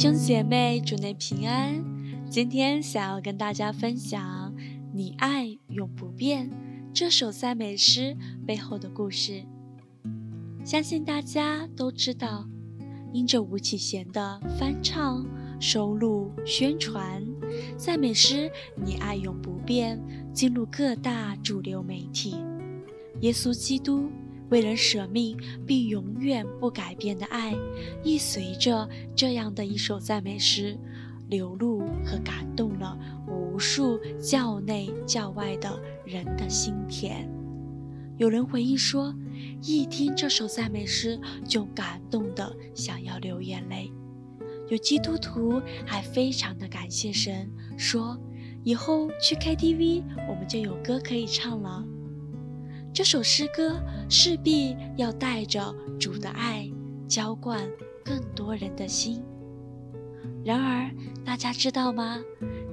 兄姐妹，祝你平安。今天想要跟大家分享《你爱永不变》这首赞美诗背后的故事。相信大家都知道，因着吴启贤的翻唱、收录、宣传，赞美诗《你爱永不变》进入各大主流媒体。耶稣基督。为人舍命并永远不改变的爱，亦随着这样的一首赞美诗流露和感动了无数教内教外的人的心田。有人回忆说，一听这首赞美诗就感动的想要流眼泪。有基督徒还非常的感谢神，说以后去 KTV 我们就有歌可以唱了。这首诗歌势必要带着主的爱浇灌更多人的心。然而，大家知道吗？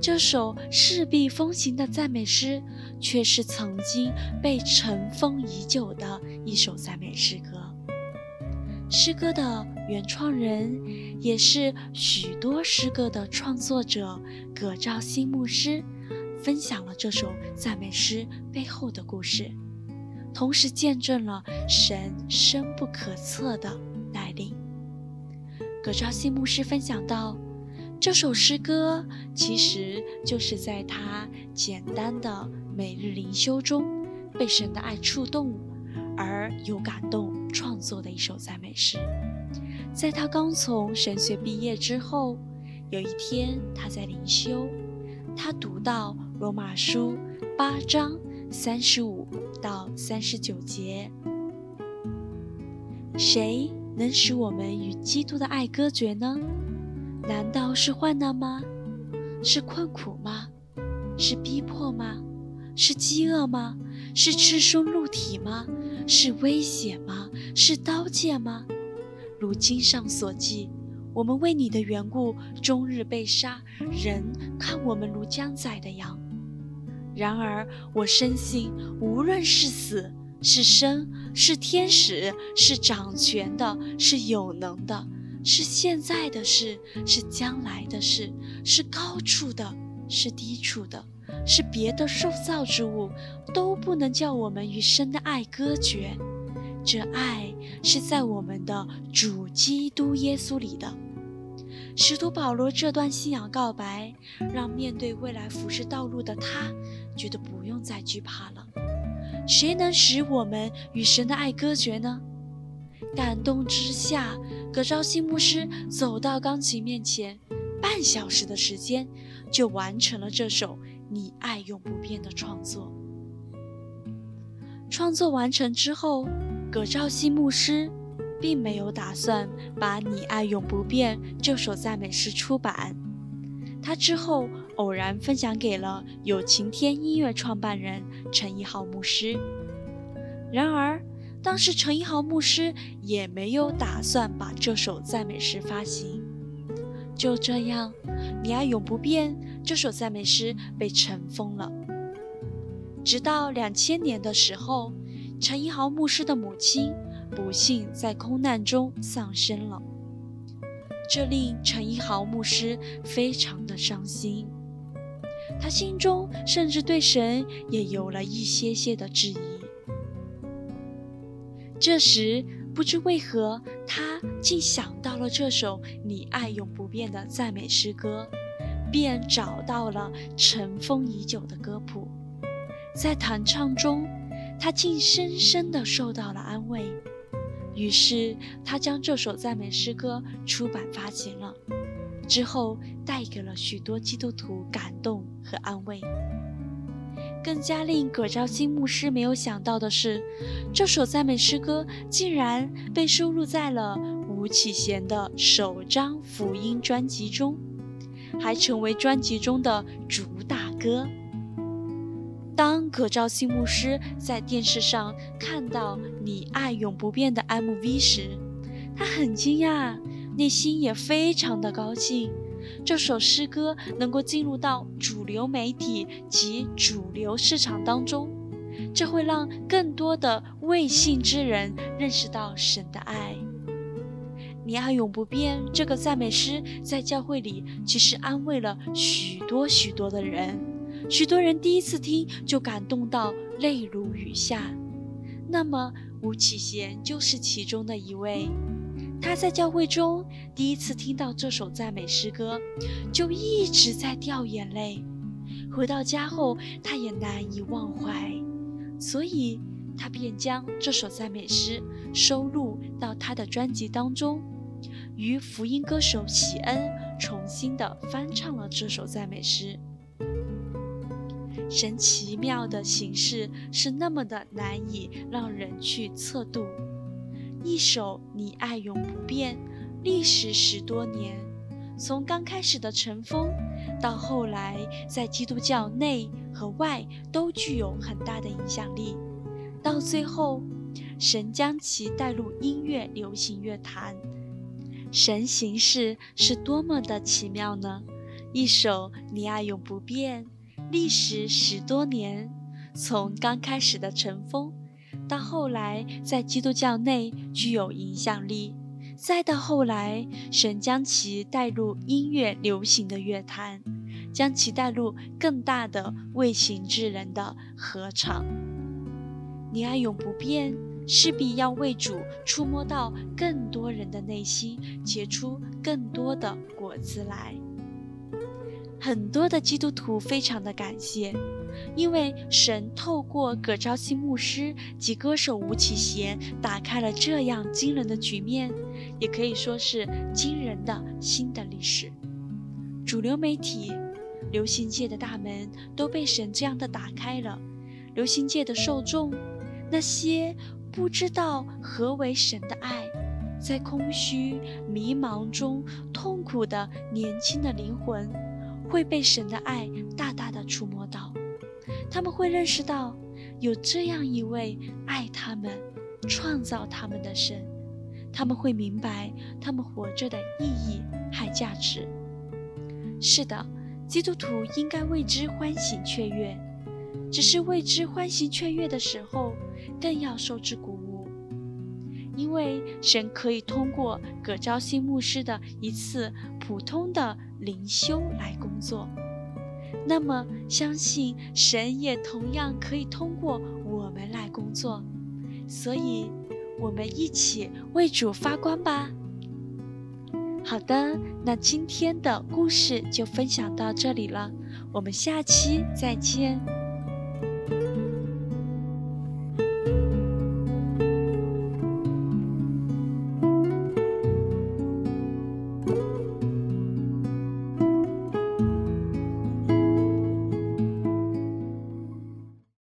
这首势必风行的赞美诗，却是曾经被尘封已久的一首赞美诗歌。诗歌的原创人，也是许多诗歌的创作者葛兆新牧师，分享了这首赞美诗背后的故事。同时见证了神深不可测的带领。葛兆新牧师分享到，这首诗歌其实就是在他简单的每日灵修中，被神的爱触动而有感动创作的一首赞美诗。在他刚从神学毕业之后，有一天他在灵修，他读到罗马书八章。三十五到三十九节，谁能使我们与基督的爱隔绝呢？难道是患难吗？是困苦吗？是逼迫吗？是饥饿吗？是赤身露体吗？是危险吗？是刀剑吗？如经上所记，我们为你的缘故，终日被杀，人看我们如将宰的羊。然而，我深信，无论是死是生，是天使，是掌权的，是有能的，是现在的事，是将来的事，是高处的，是低处的，是别的受造之物，都不能叫我们与神的爱隔绝。这爱是在我们的主基督耶稣里的。使徒保罗这段信仰告白，让面对未来服侍道路的他，觉得不用再惧怕了。谁能使我们与神的爱隔绝呢？感动之下，葛昭新牧师走到钢琴面前，半小时的时间就完成了这首《你爱永不变》的创作。创作完成之后，葛昭新牧师。并没有打算把你爱永不变这首赞美诗出版，他之后偶然分享给了有晴天音乐创办人陈一豪牧师。然而，当时陈一豪牧师也没有打算把这首赞美诗发行。就这样，你爱永不变这首赞美诗被尘封了。直到两千年的时候，陈一豪牧师的母亲。不幸在空难中丧生了，这令陈一豪牧师非常的伤心，他心中甚至对神也有了一些些的质疑。这时，不知为何，他竟想到了这首“你爱永不变”的赞美诗歌，便找到了尘封已久的歌谱，在弹唱中，他竟深深的受到了安慰。于是，他将这首赞美诗歌出版发行了，之后带给了许多基督徒感动和安慰。更加令葛兆新牧师没有想到的是，这首赞美诗歌竟然被收录在了吴启贤的首张福音专辑中，还成为专辑中的主打歌。当葛兆新牧师在电视上看到《你爱永不变》的 MV 时，他很惊讶，内心也非常的高兴。这首诗歌能够进入到主流媒体及主流市场当中，这会让更多的未信之人认识到神的爱。你爱永不变这个赞美诗在教会里其实安慰了许多许多的人，许多人第一次听就感动到泪如雨下。那么吴启贤就是其中的一位。他在教会中第一次听到这首赞美诗歌，就一直在掉眼泪。回到家后，他也难以忘怀，所以他便将这首赞美诗收录到他的专辑当中，与福音歌手喜恩重新的翻唱了这首赞美诗。神奇妙的形式是那么的难以让人去测度。一首你爱永不变，历时十多年，从刚开始的尘封，到后来在基督教内和外都具有很大的影响力，到最后，神将其带入音乐流行乐坛。神形式是多么的奇妙呢？一首你爱永不变，历时十多年，从刚开始的尘封。到后来，在基督教内具有影响力；再到后来，神将其带入音乐流行的乐坛，将其带入更大的未行之人的合唱。你爱永不变，势必要为主触摸到更多人的内心，结出更多的果子来。很多的基督徒非常的感谢。因为神透过葛昭新牧师及歌手吴启贤打开了这样惊人的局面，也可以说是惊人的新的历史。主流媒体、流行界的大门都被神这样的打开了。流行界的受众，那些不知道何为神的爱，在空虚迷茫中痛苦的年轻的灵魂，会被神的爱大大的触摸到。他们会认识到有这样一位爱他们、创造他们的神，他们会明白他们活着的意义和价值。是的，基督徒应该为之欢喜雀跃，只是为之欢喜雀跃的时候，更要受之鼓舞，因为神可以通过葛昭新牧师的一次普通的灵修来工作。那么，相信神也同样可以通过我们来工作，所以，我们一起为主发光吧。好的，那今天的故事就分享到这里了，我们下期再见。